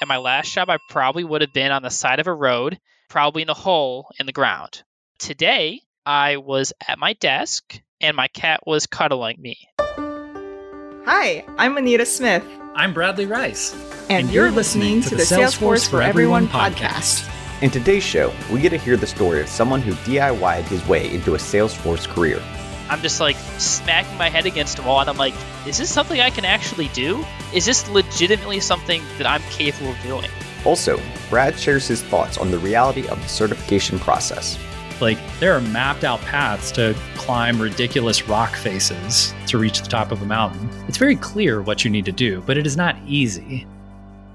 At my last job, I probably would have been on the side of a road, probably in a hole in the ground. Today, I was at my desk and my cat was cuddling me. Hi, I'm Anita Smith. I'm Bradley Rice. And, and you're, you're listening, listening to, to the Salesforce for Everyone podcast. In today's show, we get to hear the story of someone who DIYed his way into a Salesforce career. I'm just like smacking my head against a wall, and I'm like, is this something I can actually do? Is this legitimately something that I'm capable of doing? Also, Brad shares his thoughts on the reality of the certification process. Like, there are mapped out paths to climb ridiculous rock faces to reach the top of a mountain. It's very clear what you need to do, but it is not easy.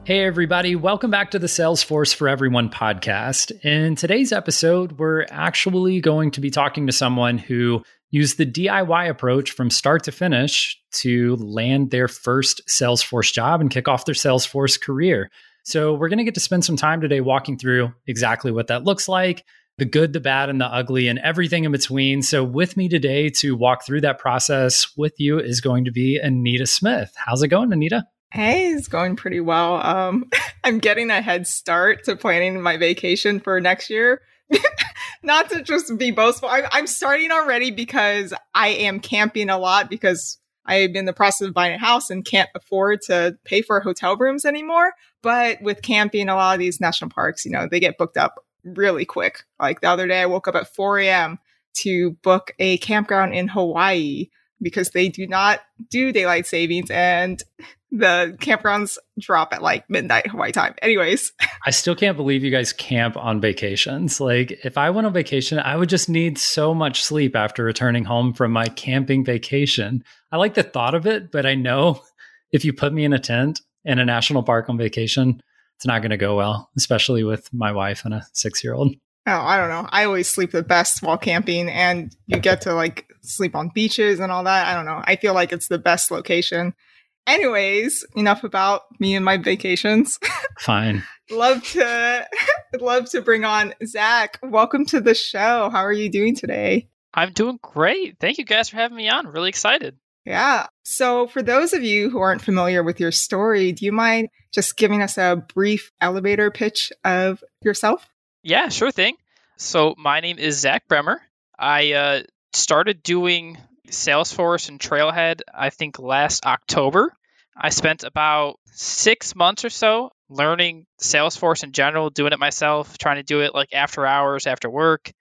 Hey, everybody, welcome back to the Salesforce for Everyone podcast. In today's episode, we're actually going to be talking to someone who used the DIY approach from start to finish to land their first Salesforce job and kick off their Salesforce career. So, we're going to get to spend some time today walking through exactly what that looks like, the good, the bad, and the ugly, and everything in between. So, with me today to walk through that process with you is going to be Anita Smith. How's it going, Anita? Hey, it's going pretty well. Um, I'm getting a head start to planning my vacation for next year. Not to just be boastful, I, I'm starting already because I am camping a lot because I'm in the process of buying a house and can't afford to pay for hotel rooms anymore. But with camping, a lot of these national parks, you know, they get booked up really quick. Like the other day, I woke up at 4 a.m. to book a campground in Hawaii because they do not do daylight savings and the campgrounds drop at like midnight Hawaii time. Anyways, I still can't believe you guys camp on vacations. Like, if I went on vacation, I would just need so much sleep after returning home from my camping vacation. I like the thought of it, but I know if you put me in a tent in a national park on vacation, it's not going to go well, especially with my wife and a six year old. Oh, I don't know. I always sleep the best while camping, and you get to like sleep on beaches and all that. I don't know. I feel like it's the best location. Anyways, enough about me and my vacations. Fine. love to love to bring on Zach. Welcome to the show. How are you doing today? I'm doing great. Thank you guys for having me on. Really excited. Yeah. So, for those of you who aren't familiar with your story, do you mind just giving us a brief elevator pitch of yourself? Yeah, sure thing. So, my name is Zach Bremer. I uh, started doing Salesforce and Trailhead, I think last October. I spent about six months or so learning Salesforce in general, doing it myself, trying to do it like after hours, after work.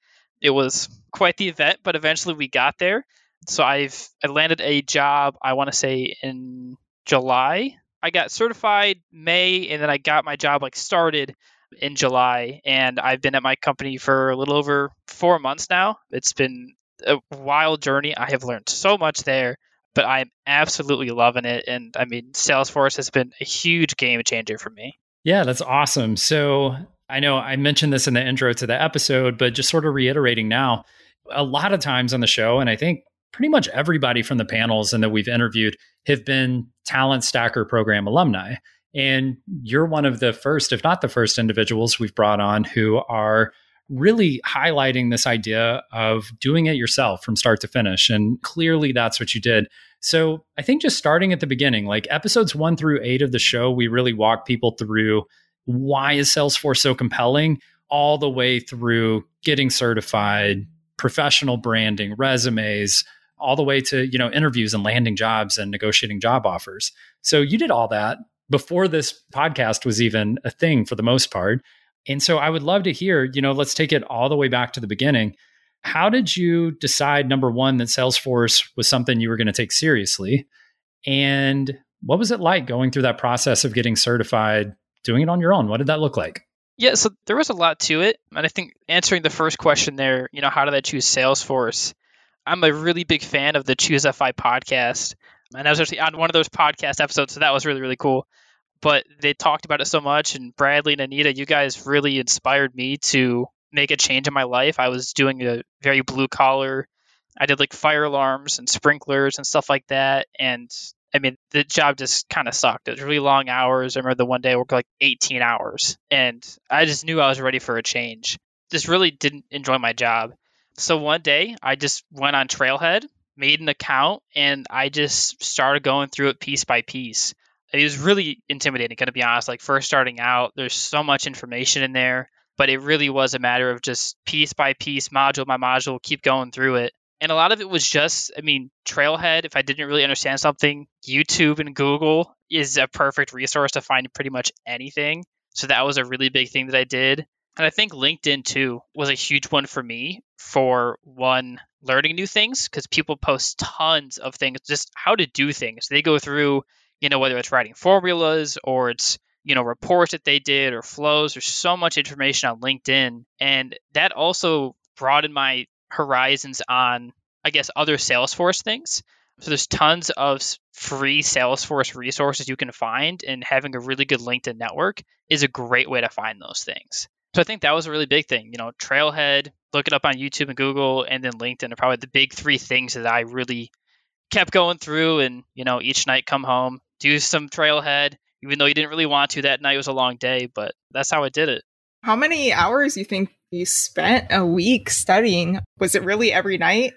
It was quite the event, but eventually we got there. So I've I landed a job, I want to say in July. I got certified May and then I got my job like started in July and I've been at my company for a little over 4 months now. It's been a wild journey. I have learned so much there, but I'm absolutely loving it. And I mean, Salesforce has been a huge game changer for me. Yeah, that's awesome. So I know I mentioned this in the intro to the episode, but just sort of reiterating now, a lot of times on the show, and I think pretty much everybody from the panels and that we've interviewed have been Talent Stacker program alumni. And you're one of the first, if not the first individuals we've brought on who are really highlighting this idea of doing it yourself from start to finish. And clearly that's what you did. So I think just starting at the beginning, like episodes one through eight of the show, we really walk people through why is Salesforce so compelling, all the way through getting certified, professional branding, resumes, all the way to you know interviews and landing jobs and negotiating job offers. So you did all that before this podcast was even a thing for the most part. And so I would love to hear, you know, let's take it all the way back to the beginning. How did you decide, number one, that Salesforce was something you were going to take seriously? And what was it like going through that process of getting certified, doing it on your own? What did that look like? Yeah, so there was a lot to it. And I think answering the first question there, you know, how did I choose Salesforce? I'm a really big fan of the ChooseFI podcast. And I was actually on one of those podcast episodes, so that was really, really cool but they talked about it so much. And Bradley and Anita, you guys really inspired me to make a change in my life. I was doing a very blue collar. I did like fire alarms and sprinklers and stuff like that. And I mean, the job just kind of sucked. It was really long hours. I remember the one day I worked like 18 hours, and I just knew I was ready for a change. Just really didn't enjoy my job. So one day I just went on Trailhead, made an account, and I just started going through it piece by piece It was really intimidating, to be honest. Like first starting out, there's so much information in there, but it really was a matter of just piece by piece, module by module, keep going through it. And a lot of it was just, I mean, Trailhead, if I didn't really understand something, YouTube and Google is a perfect resource to find pretty much anything. So that was a really big thing that I did. And I think LinkedIn too was a huge one for me for one, learning new things because people post tons of things, just how to do things. They go through, you know, whether it's writing formulas or it's, you know, reports that they did or flows. There's so much information on LinkedIn. And that also broadened my horizons on, I guess, other Salesforce things. So there's tons of free Salesforce resources you can find, and having a really good LinkedIn network is a great way to find those things. So I think that was a really big thing. You know, Trailhead, look it up on YouTube and Google, and then LinkedIn are probably the big three things that I really kept going through. And you know, each night come home, do some Trailhead, even though you didn't really want to. That night was a long day, but that's how I did it. How many hours do you think you spent a week studying? Was it really every night?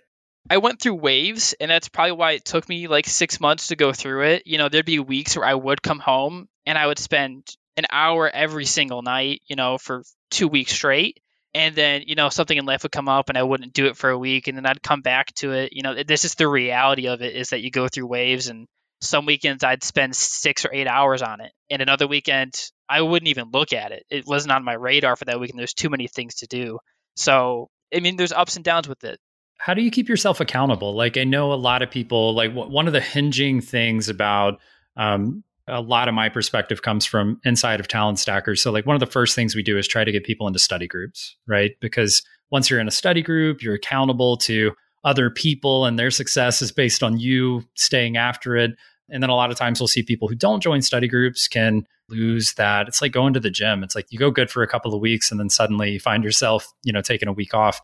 I went through waves, and that's probably why it took me like six months to go through it. You know, there'd be weeks where I would come home and I would spend an hour every single night, you know, for two weeks straight. And then, you know, something in life would come up and I wouldn't do it for a week. And then I'd come back to it. You know, this is the reality of it is that you go through waves. And some weekends I'd spend six or eight hours on it. And another weekend, I wouldn't even look at it. It wasn't on my radar for that weekend. There's too many things to do. So, I mean, there's ups and downs with it. How do you keep yourself accountable? Like, I know a lot of people, like, one of the hinging things about um, a lot of my perspective comes from inside of talent stackers so like one of the first things we do is try to get people into study groups right because once you're in a study group you're accountable to other people and their success is based on you staying after it and then a lot of times we'll see people who don't join study groups can lose that it's like going to the gym it's like you go good for a couple of weeks and then suddenly you find yourself you know taking a week off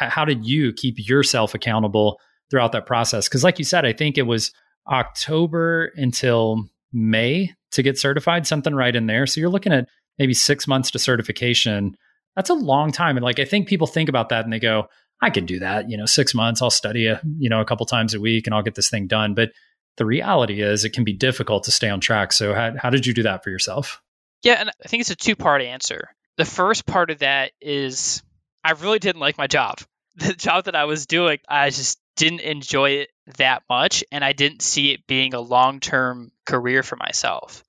H- how did you keep yourself accountable throughout that process because like you said i think it was october until May to get certified, something right in there. So you're looking at maybe six months to certification. That's a long time. And like, I think people think about that and they go, I can do that. You know, six months, I'll study, a, you know, a couple times a week and I'll get this thing done. But the reality is it can be difficult to stay on track. So how, how did you do that for yourself? Yeah. And I think it's a two part answer. The first part of that is I really didn't like my job. The job that I was doing, I just didn't enjoy it that much and I didn't see it being a long term career for myself.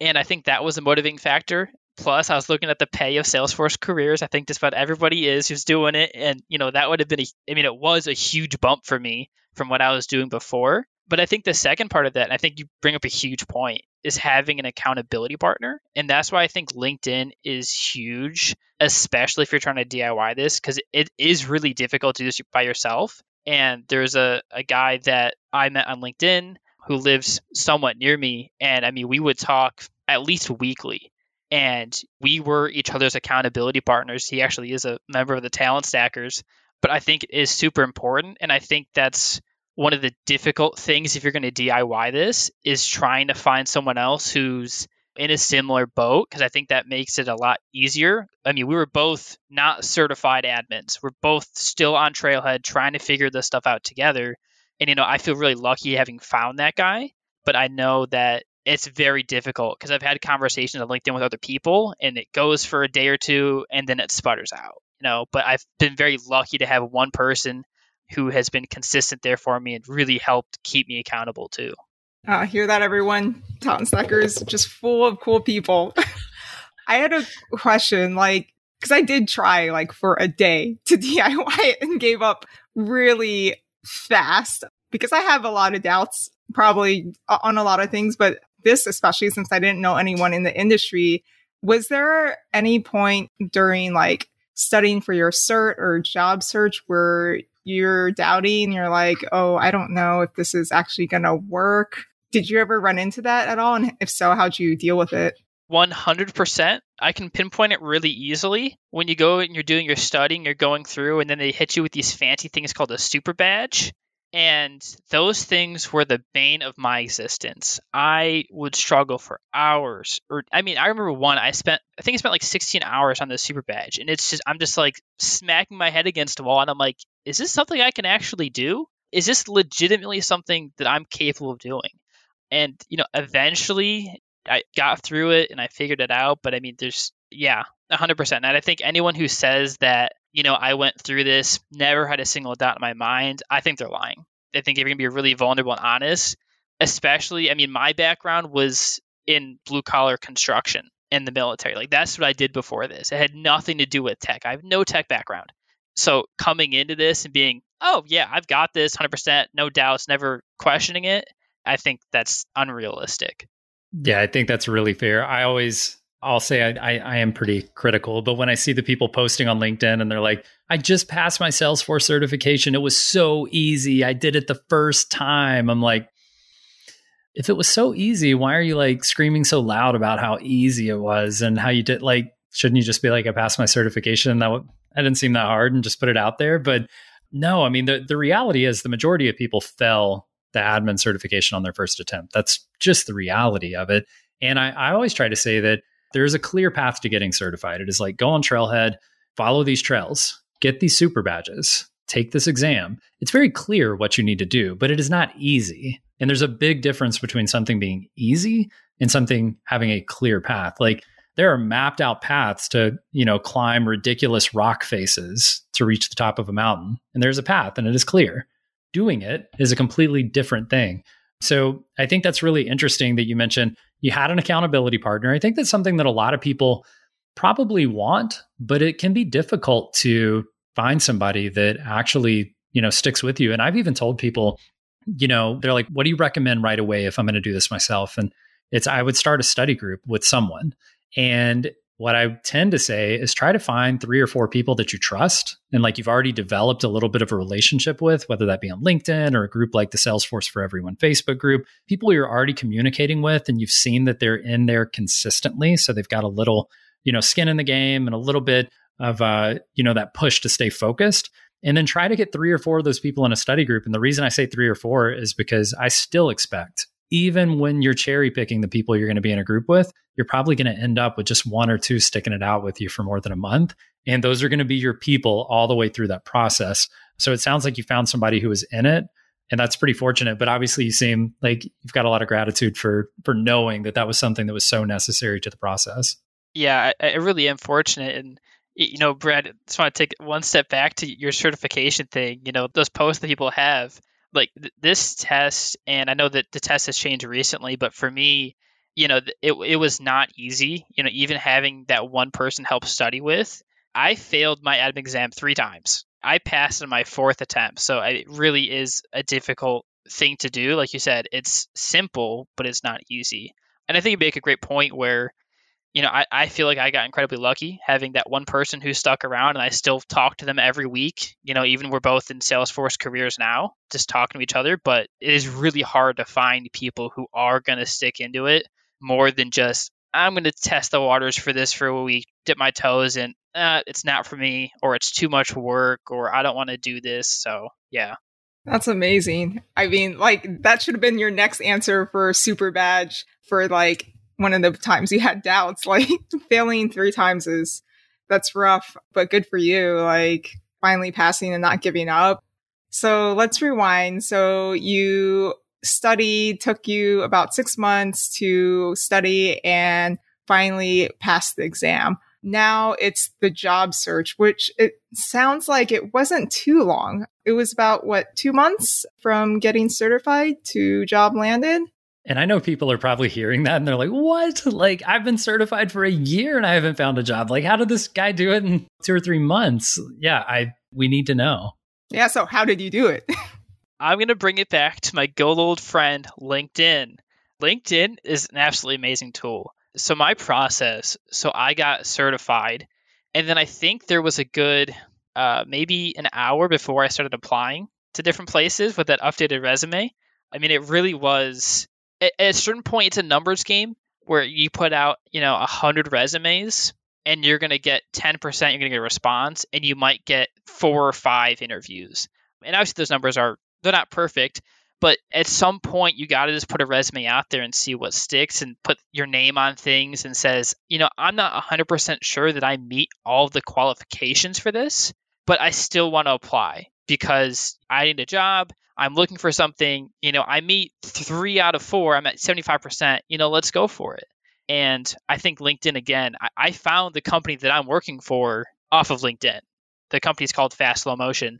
And I think that was a motivating factor. Plus, I was looking at the pay of Salesforce careers. I think just about everybody is who's doing it. And, you know, that would have been, a, I mean, it was a huge bump for me from what I was doing before. But I think the second part of that, and I think you bring up a huge point, is having an accountability partner. And that's why I think LinkedIn is huge, especially if you're trying to DIY this, because it is really difficult to do this by yourself. And there's a, a guy that I met on LinkedIn who lives somewhat near me. And I mean, we would talk at least weekly. And we were each other's accountability partners. He actually is a member of the Talent Stackers. But I think it is super important. And I think that's one of the difficult things if you're going to DIY this is trying to find someone else who's in a similar boat because I think that makes it a lot easier. I mean, we were both not certified admins. We're both still on Trailhead trying to figure this stuff out together. And, you know, I feel really lucky having found that guy, but I know that it's very difficult because I've had conversations on LinkedIn with other people and it goes for a day or two and then it sputters out, you know, but I've been very lucky to have one person who has been consistent there for me and really helped keep me accountable too. Uh, hear that, everyone? Talent Stackers just full of cool people. I had a question, like, because I did try like for a day to DIY it and gave up really fast because I have a lot of doubts probably on a lot of things, but this, especially since I didn't know anyone in the industry, was there any point during like studying for your cert or job search where you're doubting, you're like, oh, I don't know if this is actually going to work? Did you ever run into that at all? And if so, how'd you deal with it? 100%. I can pinpoint it really easily. When you go and you're doing your studying, you're going through, and then they hit you with these fancy things called a super badge. And those things were the bane of my existence. I would struggle for hours. Or, I mean, I remember one, I spent, I think I spent like 16 hours on the super badge. And it's just, I'm just like smacking my head against a wall. And I'm like, is this something I can actually do? Is this legitimately something that I'm capable of doing? And, you know, eventually I got through it and I figured it out. But I mean, there's, yeah, 100%. And I think anyone who says that, you know, I went through this, never had a single doubt in my mind, I think they're lying. I think if you're going to be really vulnerable and honest, especially, I mean, my background was in blue collar construction in the military. Like that's what I did before this. It had nothing to do with tech. I have no tech background. So coming into this and being, oh yeah, I've got this 100%, no doubts, never questioning it, I think that's unrealistic. Yeah, I think that's really fair. I always I'll say I, I, I, am pretty critical, but when I see the people posting on LinkedIn and they're like, I just passed my Salesforce certification. It was so easy. I did it the first time. I'm like, if it was so easy, why are you like screaming so loud about how easy it was and how you did like shouldn't you just be like I passed my certification that w- that didn't seem that hard and just put it out there but no I mean the the reality is the majority of people fell the admin certification on their first attempt that's just the reality of it and I, I always try to say that there's a clear path to getting certified it is like go on trailhead follow these trails get these super badges take this exam it's very clear what you need to do but it is not easy and there's a big difference between something being easy and something having a clear path. Like there are mapped out paths to, you know, climb ridiculous rock faces to reach the top of a mountain. And there's a path and it is clear. Doing it is a completely different thing. So I think that's really interesting that you mentioned you had an accountability partner. I think that's something that a lot of people probably want, but it can be difficult to find somebody that actually, you know, sticks with you. And I've even told people you know, they're like, what do you recommend right away if I'm going to do this myself? And it's, I would start a study group with someone. And what I tend to say is try to find three or four people that you trust and like you've already developed a little bit of a relationship with, whether that be on LinkedIn or a group like the Salesforce for Everyone Facebook group, people you're already communicating with and you've seen that they're in there consistently. So they've got a little, you know, skin in the game and a little bit of, uh, you know, that push to stay focused and then try to get three or four of those people in a study group. And the reason I say three or four is because I still expect, even when you're cherry picking the people you're going to be in a group with, you're probably going to end up with just one or two sticking it out with you for more than a month. And those are going to be your people all the way through that process. So it sounds like you found somebody who was in it and that's pretty fortunate but obviously you seem like you've got a lot of gratitude for for knowing that that was something that was so necessary to the process yeah i, I really am fortunate and you know, Brad, I just want to take one step back to your certification thing. You know, those posts that people have, like th- this test, and I know that the test has changed recently, but for me, you know, it it was not easy. You know, even having that one person help study with, I failed my admin exam three times. I passed in my fourth attempt, so it really is a difficult thing to do. Like you said, it's simple, but it's not easy. And I think you make a great point where you know, I, I feel like I got incredibly lucky having that one person who stuck around and I still talk to them every week. You know, even we're both in Salesforce careers now, just talking to each other. But it is really hard to find people who are going to stick into it more than just, I'm going to test the waters for this for a week, dip my toes in. Uh, it's not for me, or it's too much work, or I don't want to do this. So, yeah. That's amazing. I mean, like, that should have been your next answer for Super Badge for like one of the times you had doubts, like failing three times is that's rough, but good for you. Like finally passing and not giving up. So let's rewind. So you studied, took you about six months to study and finally passed the exam. Now it's the job search, which it sounds like it wasn't too long. It was about what, two months from getting certified to job landed? And I know people are probably hearing that and they're like, what? Like, I've been certified for a year and I haven't found a job. Like, how did this guy do it in two or three months? Yeah, I we need to know. Yeah, so how did you do it? I'm going to bring it back to my good old friend, LinkedIn. LinkedIn is an absolutely amazing tool. So, my process so I got certified, and then I think there was a good uh, maybe an hour before I started applying to different places with that updated resume. I mean, it really was at, a certain point, it's a numbers game where you put out, you know, a hundred resumes and you're going to get 10%, you're going to get a response and you might get four or five interviews. And obviously those numbers are, they're not perfect, but at some point you got to just put a resume out there and see what sticks and put your name on things and says, you know, I'm not 100% sure that I meet all the qualifications for this, but I still want to apply because I need a job. I'm looking for something, you know, I meet three out of four, I'm at 75%, you know, let's go for it. And I think LinkedIn, again, I, I found the company that I'm working for off of LinkedIn. The company is called Fast Slow Motion.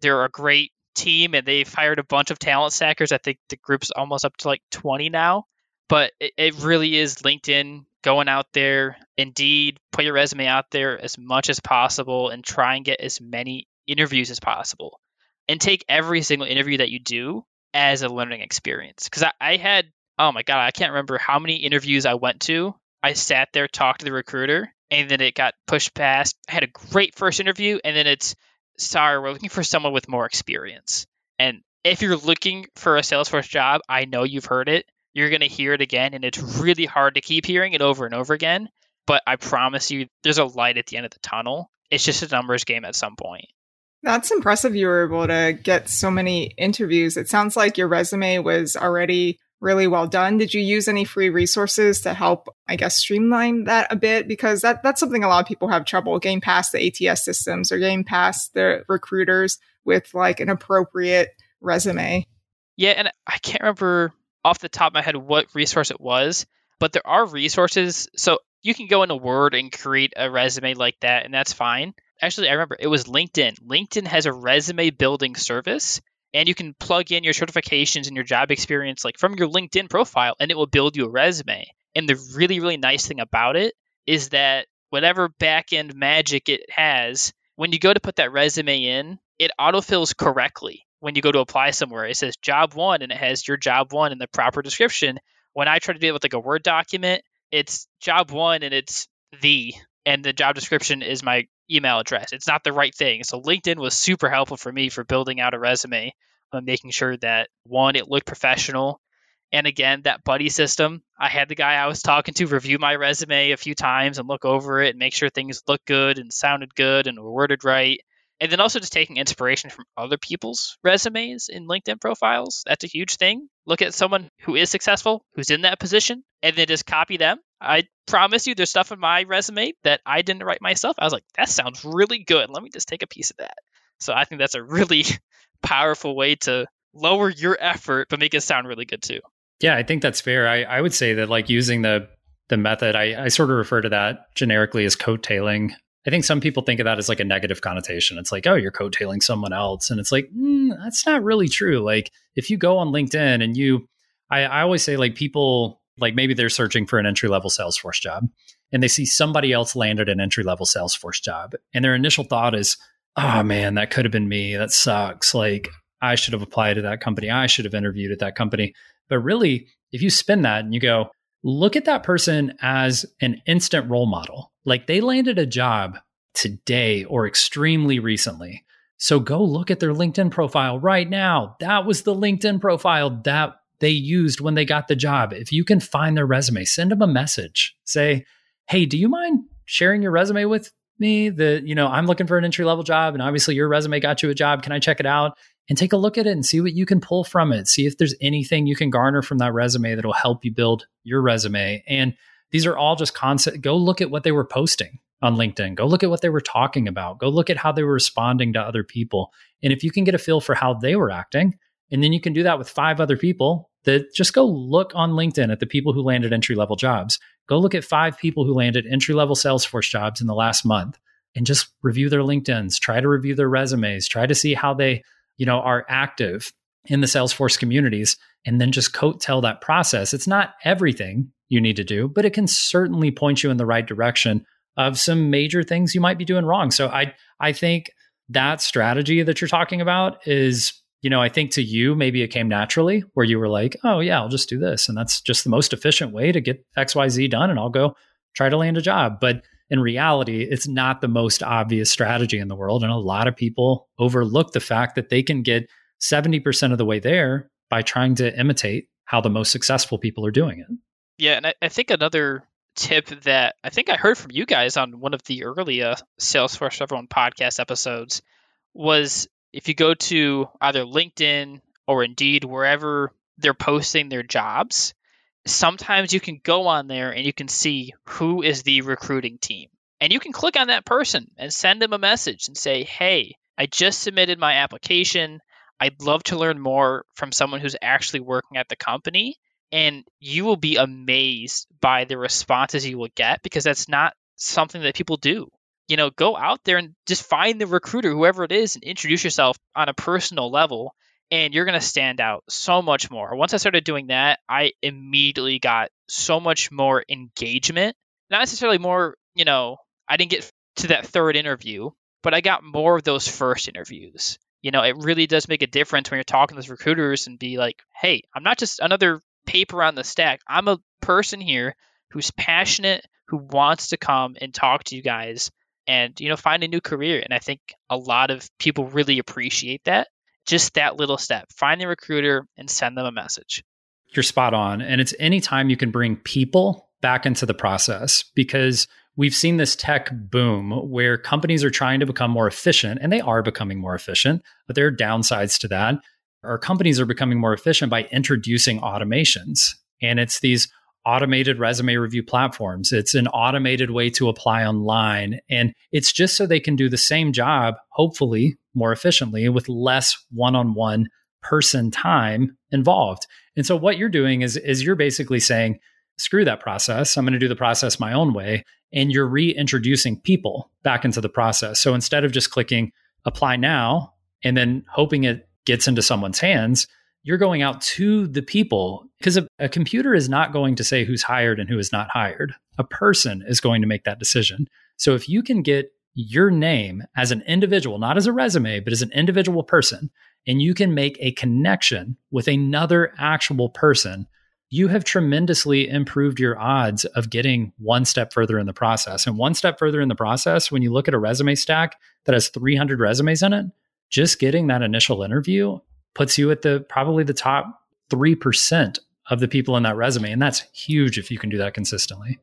They're a great team and they've hired a bunch of talent stackers. I think the group's almost up to like 20 now. But it, it really is LinkedIn going out there, indeed, put your resume out there as much as possible and try and get as many interviews as possible. And take every single interview that you do as a learning experience. Because I, I had, oh my God, I can't remember how many interviews I went to. I sat there, talked to the recruiter, and then it got pushed past. I had a great first interview, and then it's sorry, we're looking for someone with more experience. And if you're looking for a Salesforce job, I know you've heard it. You're going to hear it again, and it's really hard to keep hearing it over and over again. But I promise you, there's a light at the end of the tunnel. It's just a numbers game at some point. That's impressive you were able to get so many interviews. It sounds like your resume was already really well done. Did you use any free resources to help, I guess, streamline that a bit? Because that, that's something a lot of people have trouble getting past the ATS systems or getting past the recruiters with like an appropriate resume. Yeah, and I can't remember off the top of my head what resource it was, but there are resources. So you can go into Word and create a resume like that, and that's fine. Actually, I remember it was LinkedIn. LinkedIn has a resume building service and you can plug in your certifications and your job experience like from your LinkedIn profile and it will build you a resume. And the really really nice thing about it is that whatever backend magic it has, when you go to put that resume in, it autofills correctly. When you go to apply somewhere, it says job 1 and it has your job 1 in the proper description. When I try to do it with like a Word document, it's job 1 and it's the and the job description is my email address. It's not the right thing. So LinkedIn was super helpful for me for building out a resume, uh, making sure that one, it looked professional. And again, that buddy system, I had the guy I was talking to review my resume a few times and look over it and make sure things looked good and sounded good and were worded right. And then also just taking inspiration from other people's resumes in LinkedIn profiles. That's a huge thing. Look at someone who is successful, who's in that position, and then just copy them. I promise you, there's stuff in my resume that I didn't write myself. I was like, that sounds really good. Let me just take a piece of that. So I think that's a really powerful way to lower your effort, but make it sound really good too. Yeah, I think that's fair. I, I would say that like using the the method, I, I sort of refer to that generically as coattailing I think some people think of that as like a negative connotation. It's like, oh, you're coattailing someone else. And it's like, mm, that's not really true. Like, if you go on LinkedIn and you, I, I always say, like, people, like maybe they're searching for an entry level Salesforce job and they see somebody else landed an entry level Salesforce job. And their initial thought is, oh man, that could have been me. That sucks. Like, I should have applied to that company. I should have interviewed at that company. But really, if you spin that and you go, look at that person as an instant role model. Like they landed a job today or extremely recently. So go look at their LinkedIn profile right now. That was the LinkedIn profile that they used when they got the job. If you can find their resume, send them a message. Say, "Hey, do you mind sharing your resume with me? That, you know, I'm looking for an entry level job and obviously your resume got you a job. Can I check it out?" And take a look at it and see what you can pull from it. See if there's anything you can garner from that resume that'll help you build your resume. And these are all just concept. Go look at what they were posting on LinkedIn. Go look at what they were talking about. Go look at how they were responding to other people. And if you can get a feel for how they were acting, and then you can do that with five other people, that just go look on LinkedIn at the people who landed entry level jobs. Go look at five people who landed entry level Salesforce jobs in the last month and just review their LinkedIn's, try to review their resumes, try to see how they, you know, are active in the Salesforce communities and then just coat tell that process. It's not everything you need to do, but it can certainly point you in the right direction of some major things you might be doing wrong. So I I think that strategy that you're talking about is, you know, I think to you maybe it came naturally where you were like, "Oh yeah, I'll just do this." And that's just the most efficient way to get XYZ done and I'll go try to land a job. But in reality, it's not the most obvious strategy in the world and a lot of people overlook the fact that they can get 70% of the way there by trying to imitate how the most successful people are doing it. Yeah, and I, I think another tip that I think I heard from you guys on one of the early uh, Salesforce Everyone podcast episodes was if you go to either LinkedIn or Indeed, wherever they're posting their jobs, sometimes you can go on there and you can see who is the recruiting team. And you can click on that person and send them a message and say, hey, I just submitted my application. I'd love to learn more from someone who's actually working at the company. And you will be amazed by the responses you will get because that's not something that people do. You know, go out there and just find the recruiter, whoever it is, and introduce yourself on a personal level. And you're going to stand out so much more. Once I started doing that, I immediately got so much more engagement. Not necessarily more, you know, I didn't get to that third interview, but I got more of those first interviews. You know, it really does make a difference when you're talking with recruiters and be like, hey, I'm not just another paper on the stack. I'm a person here who's passionate, who wants to come and talk to you guys and, you know, find a new career. And I think a lot of people really appreciate that. Just that little step. Find the recruiter and send them a message. You're spot on. And it's anytime you can bring people back into the process because we've seen this tech boom where companies are trying to become more efficient and they are becoming more efficient, but there are downsides to that. Our companies are becoming more efficient by introducing automations. And it's these automated resume review platforms. It's an automated way to apply online. And it's just so they can do the same job, hopefully more efficiently with less one on one person time involved. And so what you're doing is, is you're basically saying, screw that process. I'm going to do the process my own way. And you're reintroducing people back into the process. So instead of just clicking apply now and then hoping it gets into someone's hands, you're going out to the people because a, a, computer is not going to say who's hired and who is not hired. A person is going to make that decision. So if you can get your name as an individual, not as a resume, but as an individual person, and you can make a connection with another actual person, you have tremendously improved your odds of getting one step further in the process. And one step further in the process, when you look at a resume stack that has 300 resumes in it, just getting that initial interview puts you at the probably the top 3% of the people in that resume. And that's huge if you can do that consistently.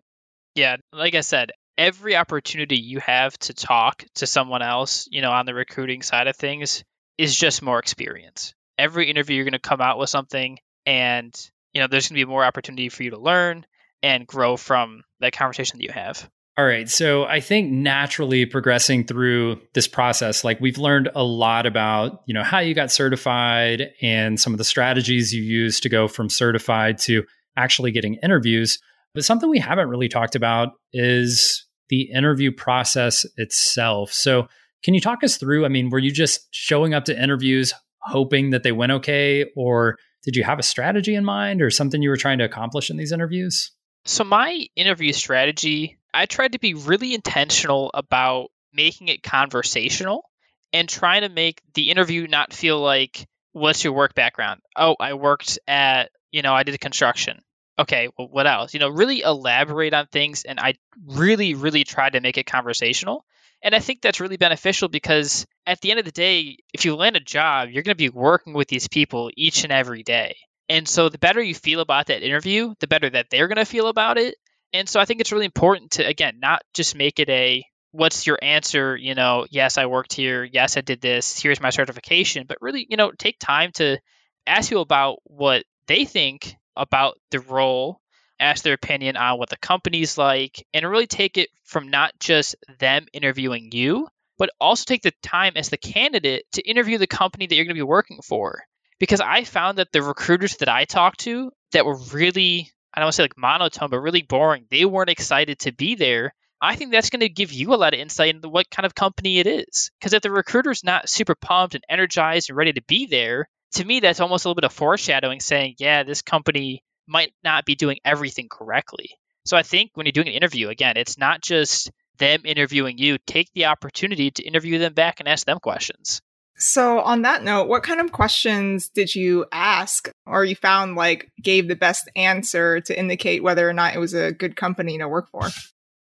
Yeah. Like I said, every opportunity you have to talk to someone else, you know, on the recruiting side of things is just more experience. Every interview, you're going to come out with something and you know, there's going to be more opportunity for you to learn and grow from that conversation that you have. All right. So I think naturally progressing through this process, like we've learned a lot about, you know, how you got certified and some of the strategies you use to go from certified to actually getting interviews. But something we haven't really talked about is the interview process itself. So can you talk us through? I mean, were you just showing up to interviews hoping that they went okay? Or did you have a strategy in mind or something you were trying to accomplish in these interviews? So, my interview strategy, I tried to be really intentional about making it conversational and trying to make the interview not feel like, what's your work background? Oh, I worked at, you know, I did construction. Okay, well, what else? You know, really elaborate on things. And I really, really tried to make it conversational. And I think that's really beneficial because at the end of the day, if you land a job, you're going to be working with these people each and every day. And so the better you feel about that interview, the better that they're going to feel about it. And so I think it's really important to, again, not just make it a what's your answer, you know, yes, I worked here, yes, I did this, here's my certification, but really, you know, take time to ask people about what they think about the role ask their opinion on what the company's like, and really take it from not just them interviewing you, but also take the time as the candidate to interview the company that you're going to be working for. Because I found that the recruiters that I talked to that were really, I don't want to say like monotone, but really boring, they weren't excited to be there. I think that's going to give you a lot of insight into what kind of company it is. Because if the recruiter's not super pumped and energized and ready to be there, to me, that's almost a little bit of foreshadowing saying, yeah, this company might not be doing everything correctly. So I think when you're doing an interview, again, it's not just them interviewing you. Take the opportunity to interview them back and ask them questions. So, on that note, what kind of questions did you ask or you found like gave the best answer to indicate whether or not it was a good company to work for?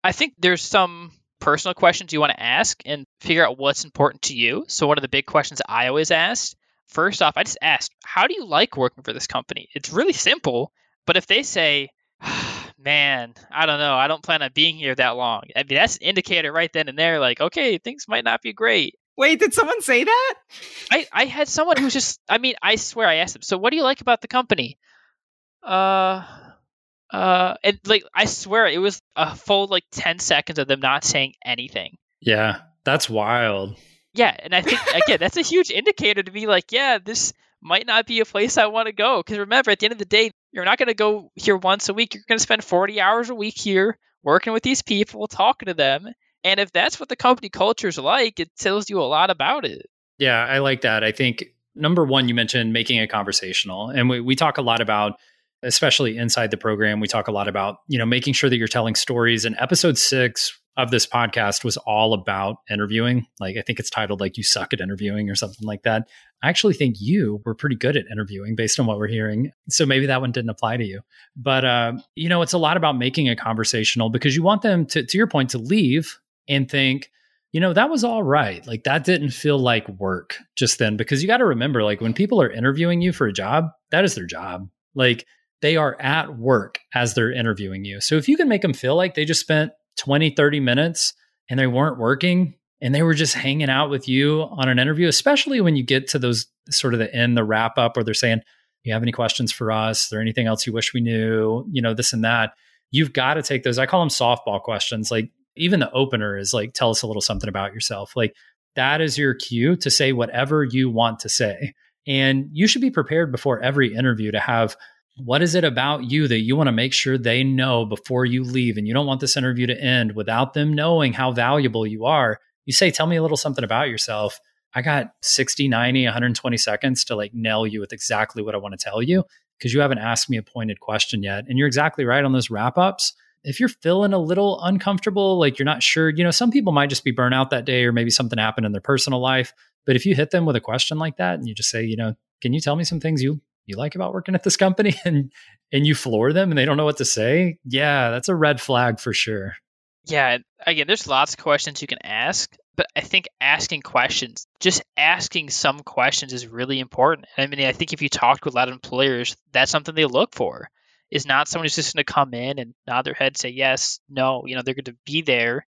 I think there's some personal questions you want to ask and figure out what's important to you. So, one of the big questions I always asked First off, I just asked, how do you like working for this company? It's really simple, but if they say, ah, man, I don't know, I don't plan on being here that long, I mean, that's an indicator right then and there, like, okay, things might not be great. Wait, did someone say that? I, I had someone who was just, I mean, I swear I asked them, so what do you like about the company? Uh, uh, and like, I swear it was a full like 10 seconds of them not saying anything. Yeah, that's wild. Yeah, and I think again that's a huge indicator to be like, yeah, this might not be a place I want to go. Because remember, at the end of the day, you're not going to go here once a week. You're going to spend 40 hours a week here working with these people, talking to them. And if that's what the company culture is like, it tells you a lot about it. Yeah, I like that. I think number one, you mentioned making it conversational. And we, we talk a lot about, especially inside the program, we talk a lot about, you know, making sure that you're telling stories. And episode six of this podcast was all about interviewing. Like I think it's titled like you suck at interviewing or something like that. I actually think you were pretty good at interviewing based on what we're hearing. So maybe that one didn't apply to you. But uh, you know, it's a lot about making it conversational because you want them to to your point to leave and think, you know, that was all right. Like that didn't feel like work just then because you got to remember like when people are interviewing you for a job, that is their job. Like they are at work as they're interviewing you. So if you can make them feel like they just spent 20, 30 minutes and they weren't working and they were just hanging out with you on an interview, especially when you get to those sort of the end, the wrap up, where they're saying, you have any questions for us? Is there anything else you wish we knew? You know, this and that. You've got to take those. I call them softball questions. Like even the opener is like, tell us a little something about yourself. Like that is your cue to say whatever you want to say. And you should be prepared before every interview to have what is it about you that you want to make sure they know before you leave? And you don't want this interview to end without them knowing how valuable you are. You say, tell me a little something about yourself. I got 60, 90, 120 seconds to like nail you with exactly what I want to tell you because you haven't asked me a pointed question yet. And you're exactly right on those wrap ups. If you're feeling a little uncomfortable, like you're not sure, you know, some people might just be burnt out that day or maybe something happened in their personal life. But if you hit them with a question like that and you just say, you know, can you tell me some things you you like about working at this company? and and you floor them and they don't know what to say yeah that's a red flag for sure. Yeah again there's lots of questions you can ask but i think asking questions just asking some questions is really important. I mean i think if you talk to a lot of employers that's something they look for is not someone who's just going to come in and nod their head say yes no you know they're going to be there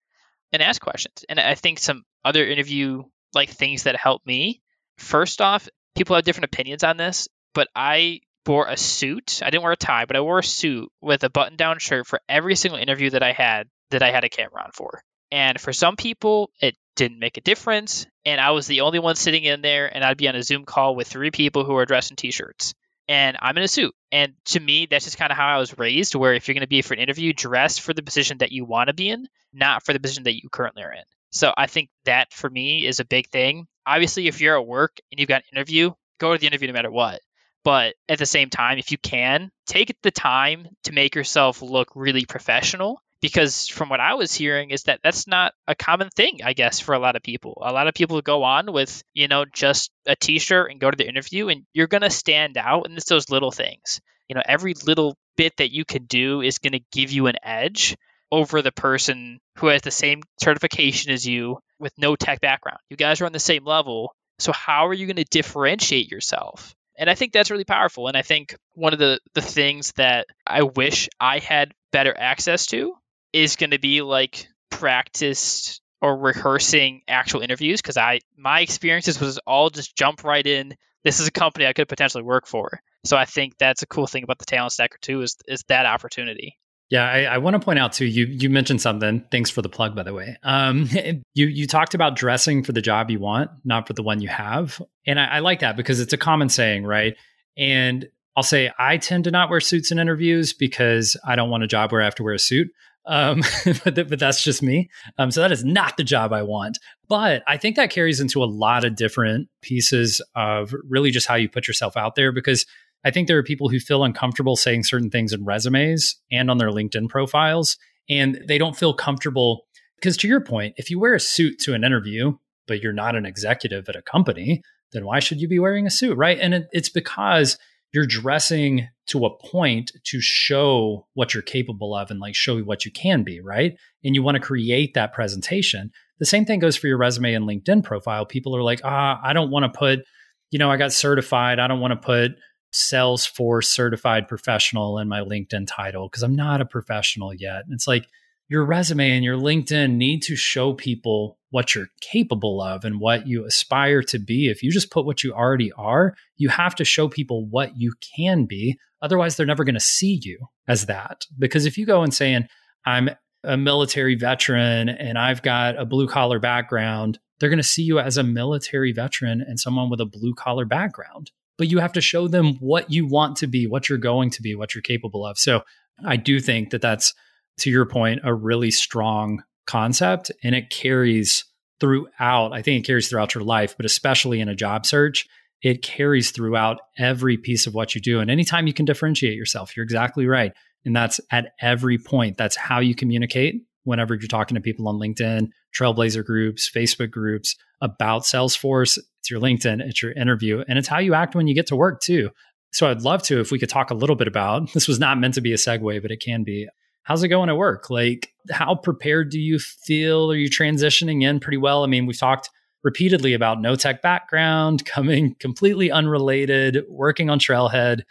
and ask questions and i think some other interview like things that help me first off people have different opinions on this but I wore a suit. I didn't wear a tie, but I wore a suit with a button down shirt for every single interview that I had that I had a camera on for. And for some people, it didn't make a difference. And I was the only one sitting in there, and I'd be on a Zoom call with three people who were dressed in t shirts. And I'm in a suit. And to me, that's just kind of how I was raised, where if you're going to be for an interview, dress for the position that you want to be in, not for the position that you currently are in. So I think that for me is a big thing. Obviously, if you're at work and you've got an interview, go to the interview no matter what. But at the same time, if you can, take the time to make yourself look really professional. Because from what I was hearing, is that that's not a common thing, I guess, for a lot of people. A lot of people go on with, you know, just a t shirt and go to the interview, and you're going to stand out. And it's those little things. You know, every little bit that you can do is going to give you an edge over the person who has the same certification as you with no tech background. You guys are on the same level. So, how are you going to differentiate yourself? And I think that's really powerful. And I think one of the, the things that I wish I had better access to is going to be like practiced or rehearsing actual interviews because I my experiences was all just jump right in. This is a company I could potentially work for. So I think that's a cool thing about the talent stacker too is is that opportunity. Yeah, I, I want to point out too. You you mentioned something. Thanks for the plug, by the way. Um, you you talked about dressing for the job you want, not for the one you have, and I, I like that because it's a common saying, right? And I'll say I tend to not wear suits in interviews because I don't want a job where I have to wear a suit. Um, but, th- but that's just me. Um, so that is not the job I want. But I think that carries into a lot of different pieces of really just how you put yourself out there because I think there are people who feel uncomfortable saying certain things in resumes and on their LinkedIn profiles, and they don't feel comfortable. Because to your point, if you wear a suit to an interview, but you're not an executive at a company, then why should you be wearing a suit, right? And it, it's because you're dressing to a point to show what you're capable of and like show what you can be, right? And you want to create that presentation. The same thing goes for your resume and LinkedIn profile. People are like, ah, I don't want to put, you know, I got certified. I don't want to put Salesforce certified professional in my LinkedIn title because I'm not a professional yet. It's like your resume and your LinkedIn need to show people what you're capable of and what you aspire to be. If you just put what you already are, you have to show people what you can be. Otherwise, they're never going to see you as that. Because if you go and saying, I'm a military veteran and I've got a blue collar background, they're going to see you as a military veteran and someone with a blue collar background. But you have to show them what you want to be, what you're going to be, what you're capable of. So I do think that that's, to your point, a really strong concept and it carries throughout. I think it carries throughout your life, but especially in a job search, it carries throughout every piece of what you do. And anytime you can differentiate yourself, you're exactly right. And that's at every point. That's how you communicate whenever you're talking to people on LinkedIn, Trailblazer groups, Facebook groups about Salesforce. It's your LinkedIn, it's your interview, and it's how you act when you get to work too. So I'd love to if we could talk a little bit about this was not meant to be a segue, but it can be. How's it going at work? Like, how prepared do you feel? Are you transitioning in pretty well? I mean, we've talked repeatedly about no tech background, coming completely unrelated, working on Trailhead.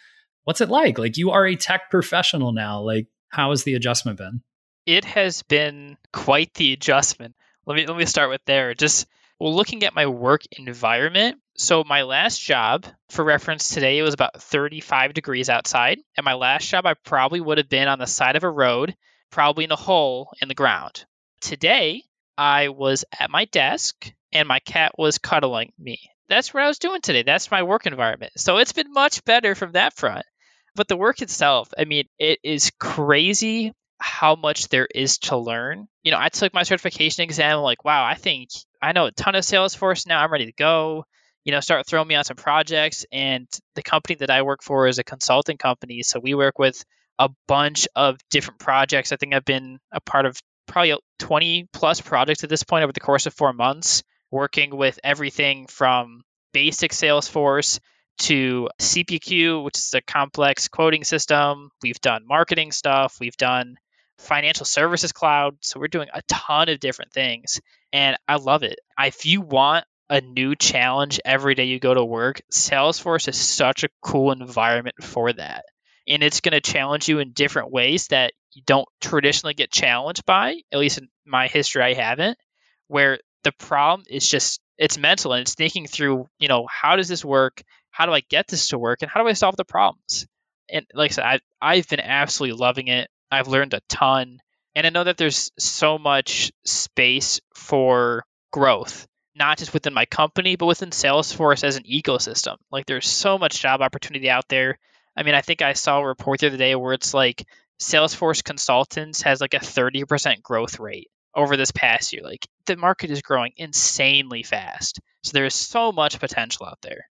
What's it like? Like, you are a tech professional now. Like, how has the adjustment been? It has been quite the adjustment. Let me let me start with there. Just well, looking at my work environment. So my last job, for reference today, it was about 35 degrees outside. And my last job, I probably would have been on the side of a road, probably in a hole in the ground. Today, I was at my desk and my cat was cuddling me. That's what I was doing today. That's my work environment. So it's been much better from that front. But the work itself, I mean, it is crazy how much there is to learn. You know, I took my certification exam, like, wow, I think I know a ton of Salesforce now. I'm ready to go. You know, start throwing me on some projects. And the company that I work for is a consulting company. So we work with a bunch of different projects. I think I've been a part of probably 20 plus projects at this point over the course of four months, working with everything from basic Salesforce to CPQ, which is a complex quoting system. We've done marketing stuff. We've done financial services cloud. So we're doing a ton of different things. And I love it. If you want a new challenge every day you go to work, Salesforce is such a cool environment for that. And it's going to challenge you in different ways that you don't traditionally get challenged by, at least in my history, I haven't, where the problem is just it's mental and it's thinking through, you know, how does this work? How do I get this to work? And how do I solve the problems? And like I said, I, I've been absolutely loving it. I've learned a ton. And I know that there's so much space for growth, not just within my company, but within Salesforce as an ecosystem. Like there's so much job opportunity out there. I mean, I think I saw a report the other day where it's like Salesforce consultants has like a 30% growth rate over this past year. Like the market is growing insanely fast. So there's so much potential out there.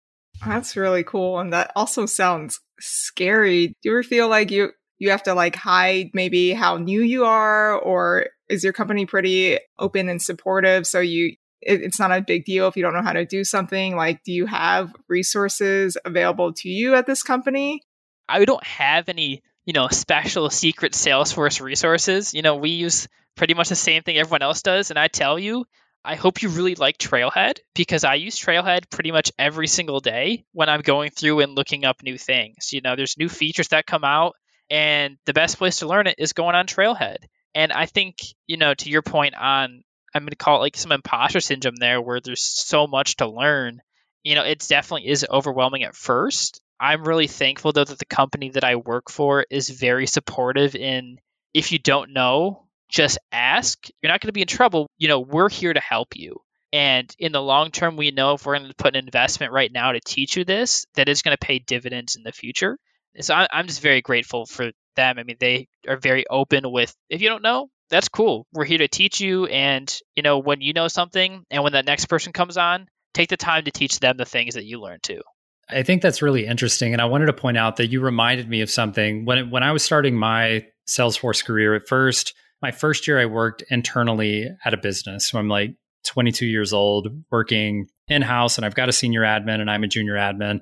That's really cool. And that also sounds scary. Do you ever feel like you you have to like hide maybe how new you are or is your company pretty open and supportive so you it, it's not a big deal if you don't know how to do something like do you have resources available to you at this company i don't have any you know special secret salesforce resources you know we use pretty much the same thing everyone else does and i tell you I hope you really like Trailhead because I use Trailhead pretty much every single day when I'm going through and looking up new things. You know, there's new features that come out and the best place to learn it is going on Trailhead. And I think, you know, to your point on, I'm going to call it like some imposter syndrome there where there's so much to learn. You know, it definitely is overwhelming at first. I'm really thankful, though, that the company that I work for is very supportive in if you don't know, just ask. You're not going to be in trouble. You know, we're here to help you. And in the long term, we know if we're going to put an investment right now to teach you this, that it's going to pay dividends in the future so I'm just very grateful for them. I mean, they are very open with if you don't know, that's cool. We're here to teach you, and you know when you know something, and when that next person comes on, take the time to teach them the things that you learned too. I think that's really interesting, and I wanted to point out that you reminded me of something when when I was starting my Salesforce career. At first, my first year, I worked internally at a business. So I'm like 22 years old, working in house, and I've got a senior admin, and I'm a junior admin.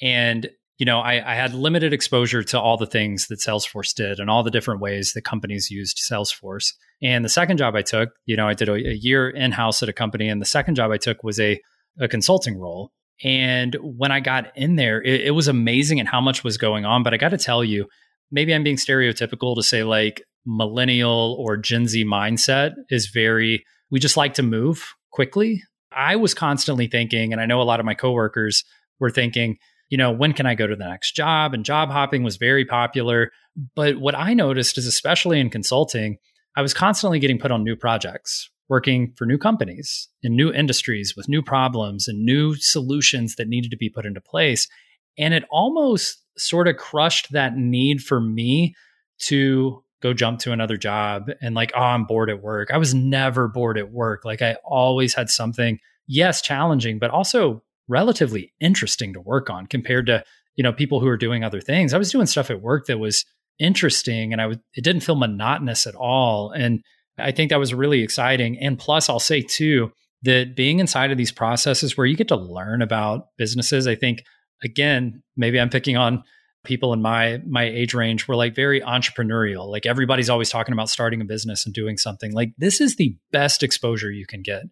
And you know, I, I, had limited exposure to all the things that Salesforce did and all the different ways that companies used Salesforce. And the second job I took, you know, I did a, a year in house at a company, and the second job I took was a, a consulting role. And when I got in there, it, it was amazing at how much was going on. But I got to tell you, maybe I'm being stereotypical to say like millennial or Gen Z mindset is very, we just like to move quickly. I was constantly thinking, and I know a lot of my coworkers were thinking, you know, when can I go to the next job? And job hopping was very popular. But what I noticed is, especially in consulting, I was constantly getting put on new projects, working for new companies in new industries with new problems and new solutions that needed to be put into place. And it almost sort of crushed that need for me to go jump to another job and like, oh, I'm bored at work. I was never bored at work. Like I always had something, yes, challenging, but also relatively interesting to work on compared to, you know, people who are doing other things. I was doing stuff at work that was interesting and I was it didn't feel monotonous at all. And I think that was really exciting. And plus I'll say too, that being inside of these processes where you get to learn about businesses, I think again, maybe I'm picking on people in my my age range were like very entrepreneurial. Like everybody's always talking about starting a business and doing something. Like this is the best exposure you can get.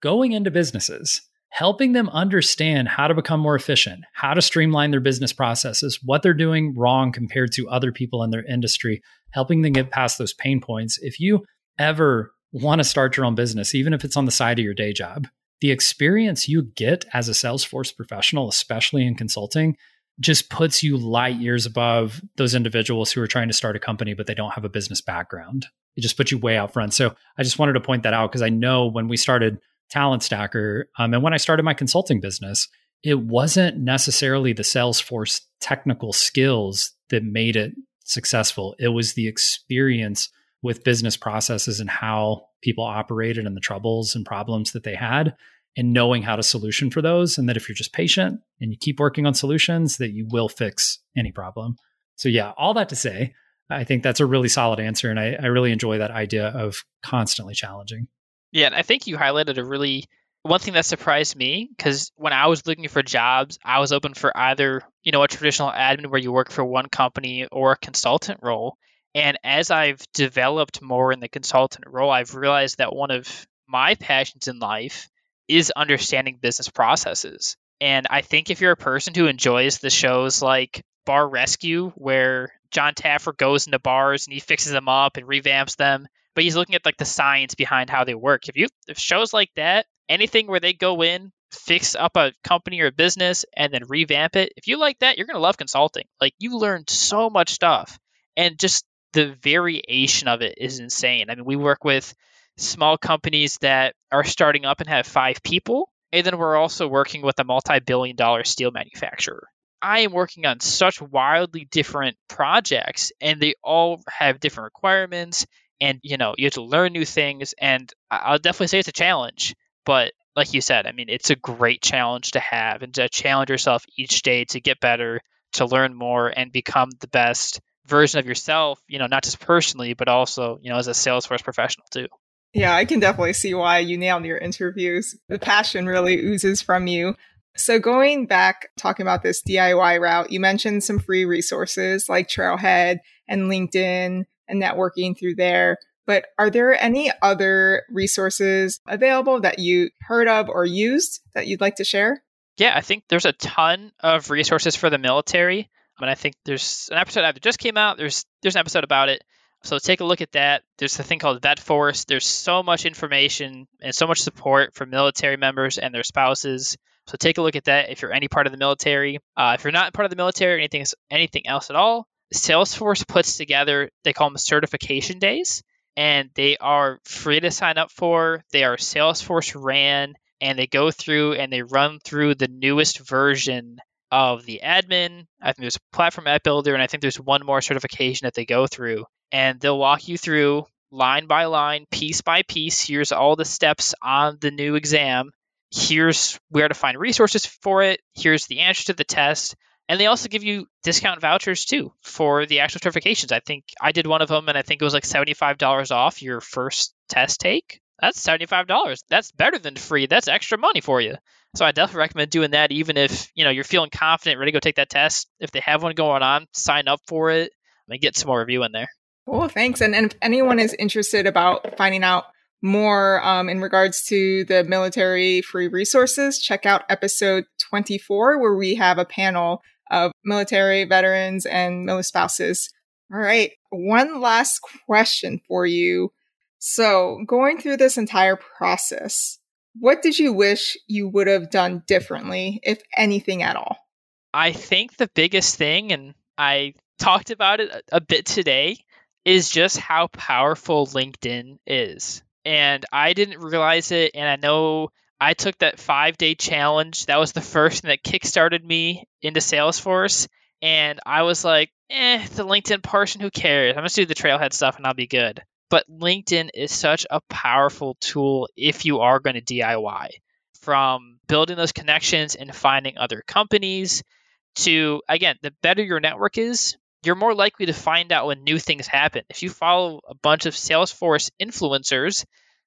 Going into businesses, helping them understand how to become more efficient, how to streamline their business processes, what they're doing wrong compared to other people in their industry, helping them get past those pain points. If you ever want to start your own business, even if it's on the side of your day job, the experience you get as a Salesforce professional, especially in consulting, just puts you light years above those individuals who are trying to start a company, but they don't have a business background. It just puts you way out front. So I just wanted to point that out because I know when we started Talent Stacker um, and when I started my consulting business, it wasn't necessarily the Salesforce technical skills that made it successful. It was the experience with business processes and how people operated and the troubles and problems that they had and knowing how to solution for those and that if you're just patient and you keep working on solutions that you will fix any problem so yeah all that to say i think that's a really solid answer and i, I really enjoy that idea of constantly challenging yeah and i think you highlighted a really one thing that surprised me because when i was looking for jobs i was open for either you know a traditional admin where you work for one company or a consultant role and as i've developed more in the consultant role i've realized that one of my passions in life is understanding business processes. And I think if you're a person who enjoys the shows like Bar Rescue, where John Taffer goes into bars and he fixes them up and revamps them, but he's looking at like the science behind how they work. If you if shows like that, anything where they go in, fix up a company or a business and then revamp it, if you like that, you're gonna love consulting. Like you learn so much stuff. And just the variation of it is insane. I mean, we work with small companies that are starting up and have five people. And then we're also working with a multi billion dollar steel manufacturer. I am working on such wildly different projects, and they all have different requirements. And you know, you have to learn new things. And I'll definitely say it's a challenge. But like you said, I mean, it's a great challenge to have and to challenge yourself each day to get better, to learn more, and become the best version of yourself. You know, not just personally, but also you know as a Salesforce professional too. Yeah, I can definitely see why you nailed your interviews. The passion really oozes from you. So, going back, talking about this DIY route, you mentioned some free resources like Trailhead and LinkedIn and networking through there. But are there any other resources available that you heard of or used that you'd like to share? Yeah, I think there's a ton of resources for the military. I mean, I think there's an episode that just came out. There's there's an episode about it. So take a look at that. There's a thing called VetForce. There's so much information and so much support for military members and their spouses. So take a look at that if you're any part of the military. Uh, if you're not part of the military or anything anything else at all, Salesforce puts together they call them certification days, and they are free to sign up for. They are Salesforce ran, and they go through and they run through the newest version of the admin. I think there's platform app builder, and I think there's one more certification that they go through and they'll walk you through line by line, piece by piece. Here's all the steps on the new exam. Here's where to find resources for it. Here's the answer to the test. And they also give you discount vouchers too for the actual certifications. I think I did one of them and I think it was like $75 off your first test take. That's $75. That's better than free. That's extra money for you. So I definitely recommend doing that even if, you know, you're feeling confident, ready to go take that test. If they have one going on, sign up for it and get some more review in there. Cool, thanks. And, and if anyone is interested about finding out more um, in regards to the military free resources, check out episode 24, where we have a panel of military veterans and military spouses. All right, one last question for you. So, going through this entire process, what did you wish you would have done differently, if anything at all? I think the biggest thing, and I talked about it a bit today, is just how powerful LinkedIn is. And I didn't realize it. And I know I took that five day challenge. That was the first thing that kickstarted me into Salesforce. And I was like, eh, the LinkedIn person, who cares? I'm just do the trailhead stuff and I'll be good. But LinkedIn is such a powerful tool if you are going to DIY. From building those connections and finding other companies to, again, the better your network is, you're more likely to find out when new things happen. If you follow a bunch of Salesforce influencers,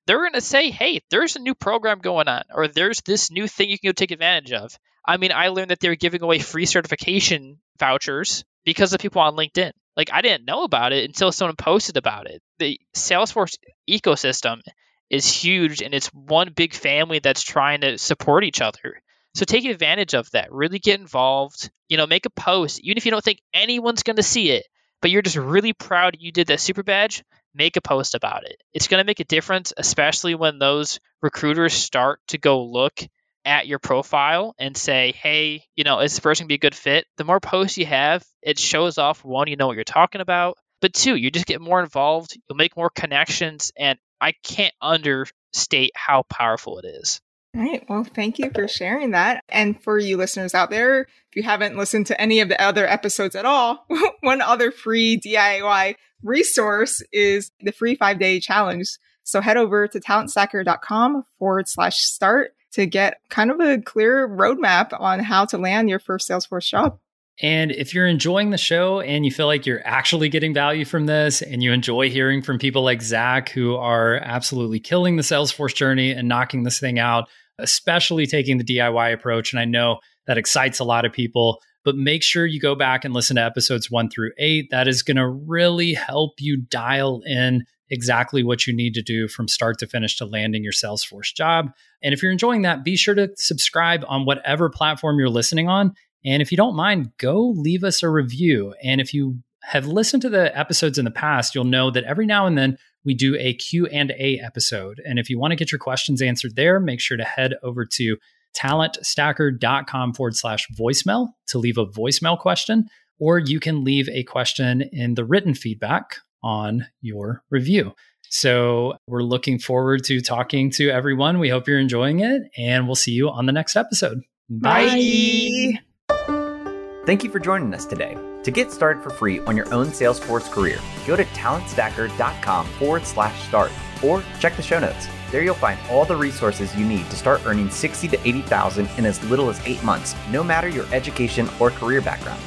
they're going to say, hey, there's a new program going on, or there's this new thing you can go take advantage of. I mean, I learned that they were giving away free certification vouchers because of people on LinkedIn. Like, I didn't know about it until someone posted about it. The Salesforce ecosystem is huge, and it's one big family that's trying to support each other. So take advantage of that. Really get involved. You know, make a post, even if you don't think anyone's going to see it, but you're just really proud you did that super badge. Make a post about it. It's going to make a difference, especially when those recruiters start to go look at your profile and say, hey, you know, is this person going to be a good fit? The more posts you have, it shows off one, you know what you're talking about, but two, you just get more involved, you'll make more connections, and I can't understate how powerful it is. All right. Well, thank you for sharing that. And for you listeners out there, if you haven't listened to any of the other episodes at all, one other free DIY resource is the free five day challenge. So head over to talentstacker.com forward slash start to get kind of a clear roadmap on how to land your first Salesforce job. And if you're enjoying the show and you feel like you're actually getting value from this and you enjoy hearing from people like Zach who are absolutely killing the Salesforce journey and knocking this thing out, especially taking the DIY approach. And I know that excites a lot of people, but make sure you go back and listen to episodes one through eight. That is going to really help you dial in exactly what you need to do from start to finish to landing your Salesforce job. And if you're enjoying that, be sure to subscribe on whatever platform you're listening on. And if you don't mind, go leave us a review. And if you have listened to the episodes in the past, you'll know that every now and then we do a Q&A episode. And if you want to get your questions answered there, make sure to head over to talentstacker.com forward slash voicemail to leave a voicemail question, or you can leave a question in the written feedback on your review. So we're looking forward to talking to everyone. We hope you're enjoying it, and we'll see you on the next episode. Bye. Bye. Thank you for joining us today. To get started for free on your own Salesforce career, go to talentstacker.com forward slash start or check the show notes. There you'll find all the resources you need to start earning 60 to 80,000 in as little as 8 months, no matter your education or career background.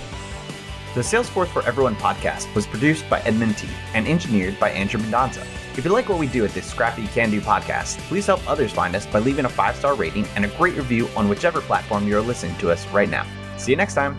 The Salesforce for Everyone podcast was produced by Edmund T and engineered by Andrew Mendonza. If you like what we do at this scrappy can do podcast, please help others find us by leaving a five star rating and a great review on whichever platform you're listening to us right now. See you next time.